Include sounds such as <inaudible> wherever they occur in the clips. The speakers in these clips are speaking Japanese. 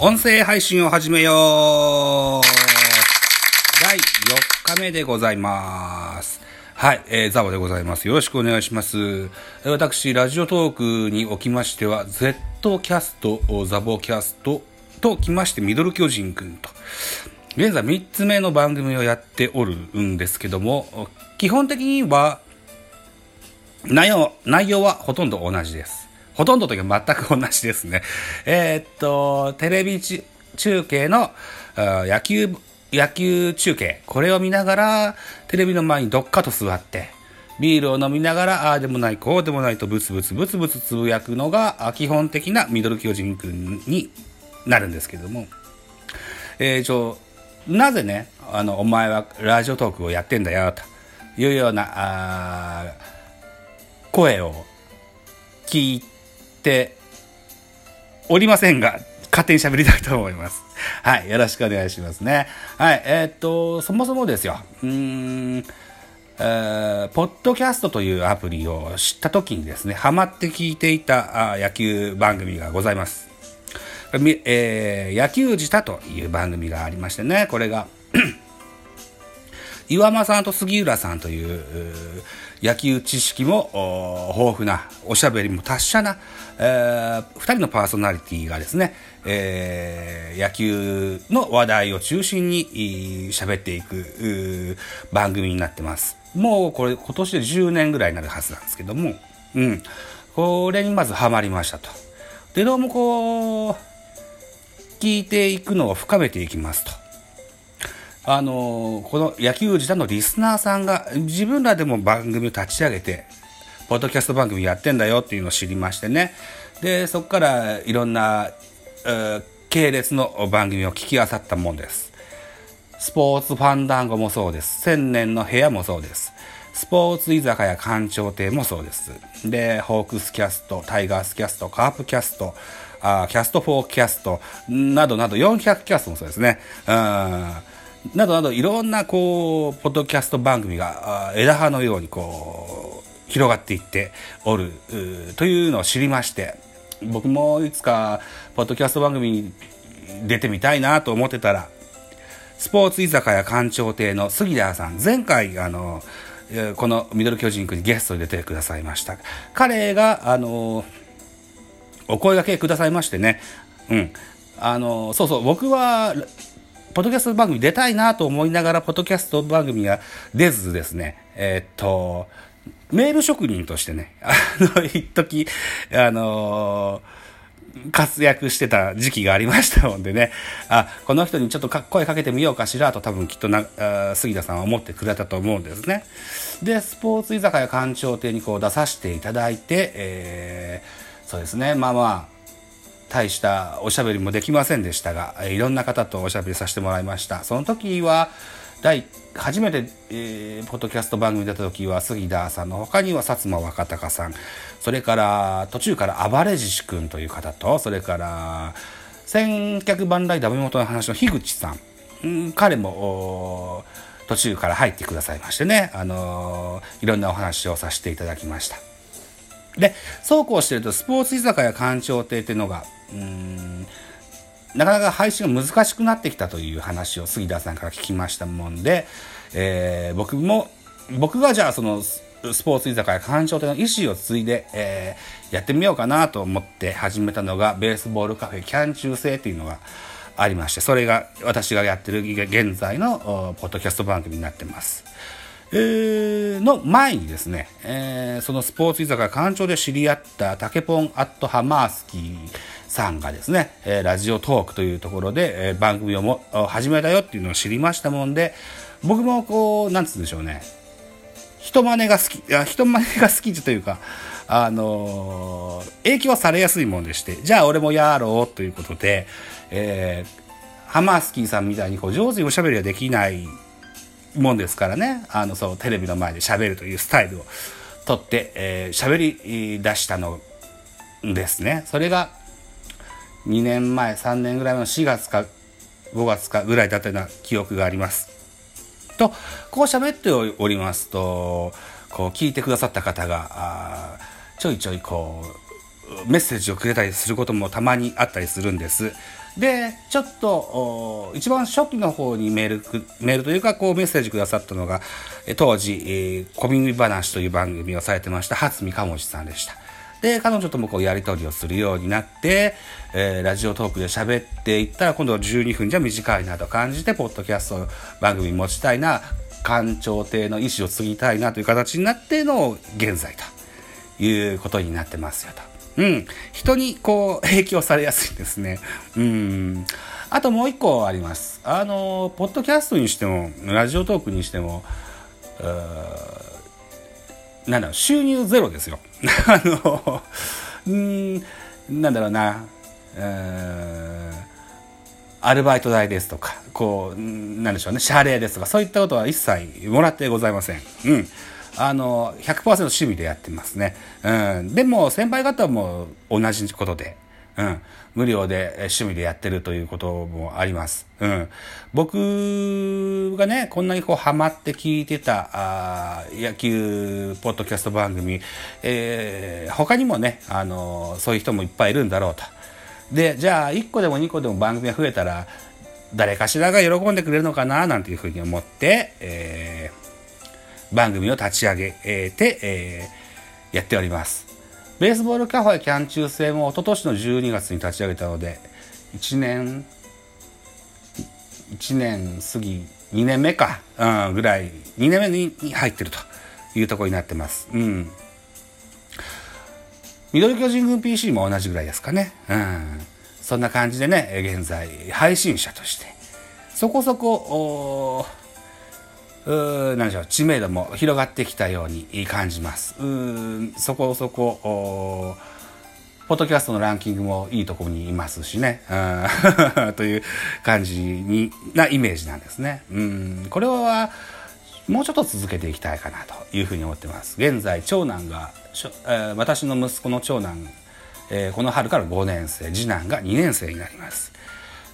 音声配信を始めよう第4日目でございます。はい、えー、ザボでございます。よろしくお願いします。え私、ラジオトークにおきましては、Z キャスト、ザボキャストときまして、ミドル巨人くんと。現在3つ目の番組をやっておるんですけども、基本的には、内容、内容はほとんど同じです。ほとんどというか全く同じですね。えーっと、テレビ中継の野球、野球中継、これを見ながら、テレビの前にどっかと座って、ビールを飲みながら、ああでもない、こうでもないとブツブツブツブツつぶやくのが基本的なミドル巨人くんになるんですけども、えー、ちょ、なぜね、あの、お前はラジオトークをやってんだよ、というような、声を聞いてておりませんが、勝手に喋りたいと思います。<laughs> はい、よろしくお願いしますね。はい、えーっと、そもそもですよ、うーん、えーポッドキャストというアプリを知った時にですね、ハマって聞いていたあ野球番組がございます。えー野球自他という番組がありましてね、これが、岩間さんと杉浦さんという野球知識も豊富なおしゃべりも達者な、えー、2人のパーソナリティがですね、えー野球の話題を中心に喋っていく番組になってます。もうこれ今年で10年ぐらいになるはずなんですけども、うん、これにまずハマりましたと。でどうもこう聞いていくのを深めていきますと。あのこの野球自体のリスナーさんが自分らでも番組を立ち上げて、ポッドキャスト番組やってんだよっていうのを知りましてね。で、そこからいろんな、系列の番組を聞き漁ったもんです。スポーツファンダンゴもそうです。千年の部屋もそうです。スポーツ居酒屋館長亭もそうです。で、ホークスキャスト、タイガースキャスト、カープキャスト、あキャスト4キャスト、などなど400キャストもそうですね。うんなどなどいろんなこう、ポッドキャスト番組が枝葉のようにこう、広がっていっておるというのを知りまして、僕もいつかポッドキャスト番組に出てみたいなと思ってたら、スポーツ居酒屋館長亭の杉田さん、前回、あの、このミドル巨人くんにゲストに出てくださいました。彼が、あの、お声掛けくださいましてね、うん。あの、そうそう、僕は、ポッドキャスト番組出たいなと思いながら、ポッドキャスト番組が出ずですね、えーっと、メール職人としてね、<laughs> あの、一時あの活躍してた時期がありましたもんでね、あ、この人にちょっとか声かけてみようかしらと多分きっとな、杉田さんは思ってくれたと思うんですね。で、スポーツ居酒屋館長亭にこう出させていただいて、えーそうですね、まあまあ、大したおしゃべりもできませんでしたが、えいろんな方とおしゃべりさせてもらいました。その時は、第、初めて、えーポッドキャスト番組出た時は、杉田さんの他には薩摩若隆さん、それから、途中から暴れ獅子くんという方と、それから、千客万来ダメ元の話の樋口さん、うん彼も、途中から入ってくださいましてね、あのーいろんなお話をさせていただきました。で、そうこうしてると、スポーツ居酒屋館長亭っていうのが、うん、なかなか配信が難しくなってきたという話を杉田さんから聞きましたもんで、えー僕も、僕がじゃあそのスポーツ居酒屋館長亭の意思を継いで、えーやってみようかなと思って始めたのが、ベースボールカフェキャン中制っていうのがありまして、それが私がやってる現在のポッドキャスト番組になってます。えーの前にですね、えーそのスポーツ居酒屋館長で知り合ったタケポンアットハマースキーさんがですね、えラジオトークというところで、え番組をも始めたよっていうのを知りましたもんで、僕もこう、なんつうんでしょうね、人真似が好き、あ人真似が好きというか、あのー影響されやすいもんでして、じゃあ俺もやろうということで、えーハマースキーさんみたいにこう上手におしゃべりはできないもんですからね、あの、そう、テレビの前で喋るというスタイルをとって、えー喋り出したのですね。それが、2年前、3年ぐらいの4月か5月かぐらいだったような記憶があります。と、こう喋っておりますと、こう聞いてくださった方が、ちょいちょいこう、メッセージをくれたりすることもたまにあったりするんです。で、ちょっと、一番初期の方にメール、メールというか、こうメッセージくださったのが、当時、小耳話という番組をされてました、初見かもしさんでした。で、彼女ともこうやり取りをするようになって、えー、ラジオトークで喋っていったら、今度は12分じゃ短いなと感じて、ポッドキャスト番組持ちたいな、官庁邸の意思を継ぎたいなという形になっての現在ということになってますよと。うん。人にこう影響されやすいですね。うん。あともう一個あります。あの、ポッドキャストにしても、ラジオトークにしても、なんだろう、収入ゼロですよ。<laughs> あの、うん、なんだろうな、うアルバイト代ですとか、こう、なんでしょうね、謝礼ですとか、そういったことは一切もらってございません。うん。あの、100%趣味でやってますね。うん。でも、先輩方も同じことで、うん。無料で趣味でやってるということもあります。うん。僕がね、こんなにこうハマって聞いてた、あ野球ポッドキャスト番組、えー、他にもね、あの、そういう人もいっぱいいるんだろうと。で、じゃあ、1個でも2個でも番組が増えたら、誰かしらが喜んでくれるのかな、なんていうふうに思って、えー番組を立ち上げて、えー、やっております。ベースボールカフェキャン中制も一昨年の12月に立ち上げたので、1年、1年過ぎ、2年目か、うん、ぐらい、2年目に入ってるというところになってます。うん。緑巨人軍 PC も同じぐらいですかね。うん。そんな感じでね、現在、配信者として、そこそこ、うなんでしょう知名度も広がってきたように感じますうんそこそこポッドキャストのランキングもいいところにいますしね、うん <laughs> という感じになイメージなんですね。うんこれはもうちょっと続けていきたいかなというふうに思ってます。現在長男が、えー、私の息子の長男、えー、この春から5年生次男が2年生になります。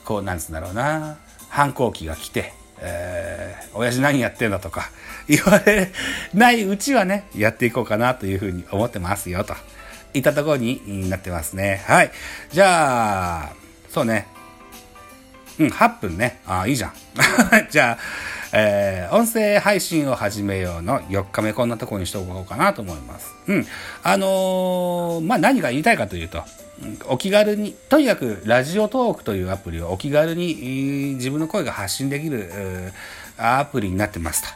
こうなんつうんだろうな反抗期が来てえー、親父何やってんだとか <laughs> 言われないうちはね、やっていこうかなというふうに思ってますよ、といったところになってますね。はい。じゃあ、そうね。うん、8分ね。ああ、いいじゃん。<laughs> じゃあ、えー、音声配信を始めようの4日目こんなところにしておこうかなと思います。うん。あのー、まあ、何が言いたいかというと、お気軽に、とにかくラジオトークというアプリをお気軽に自分の声が発信できるアプリになってますと。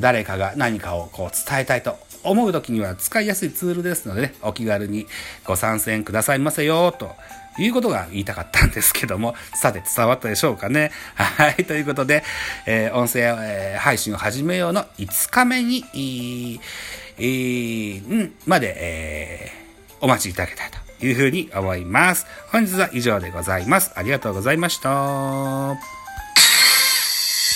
誰かが何かをこう伝えたいと思う時には使いやすいツールですので、ね、お気軽にご参戦くださいませよということが言いたかったんですけども、さて伝わったでしょうかね。はい、ということで、えー、音声、えー、配信を始めようの5日目に、えー、まで、えーお待ちいただけたらというふうに思います。本日は以上でございます。ありがとうございました。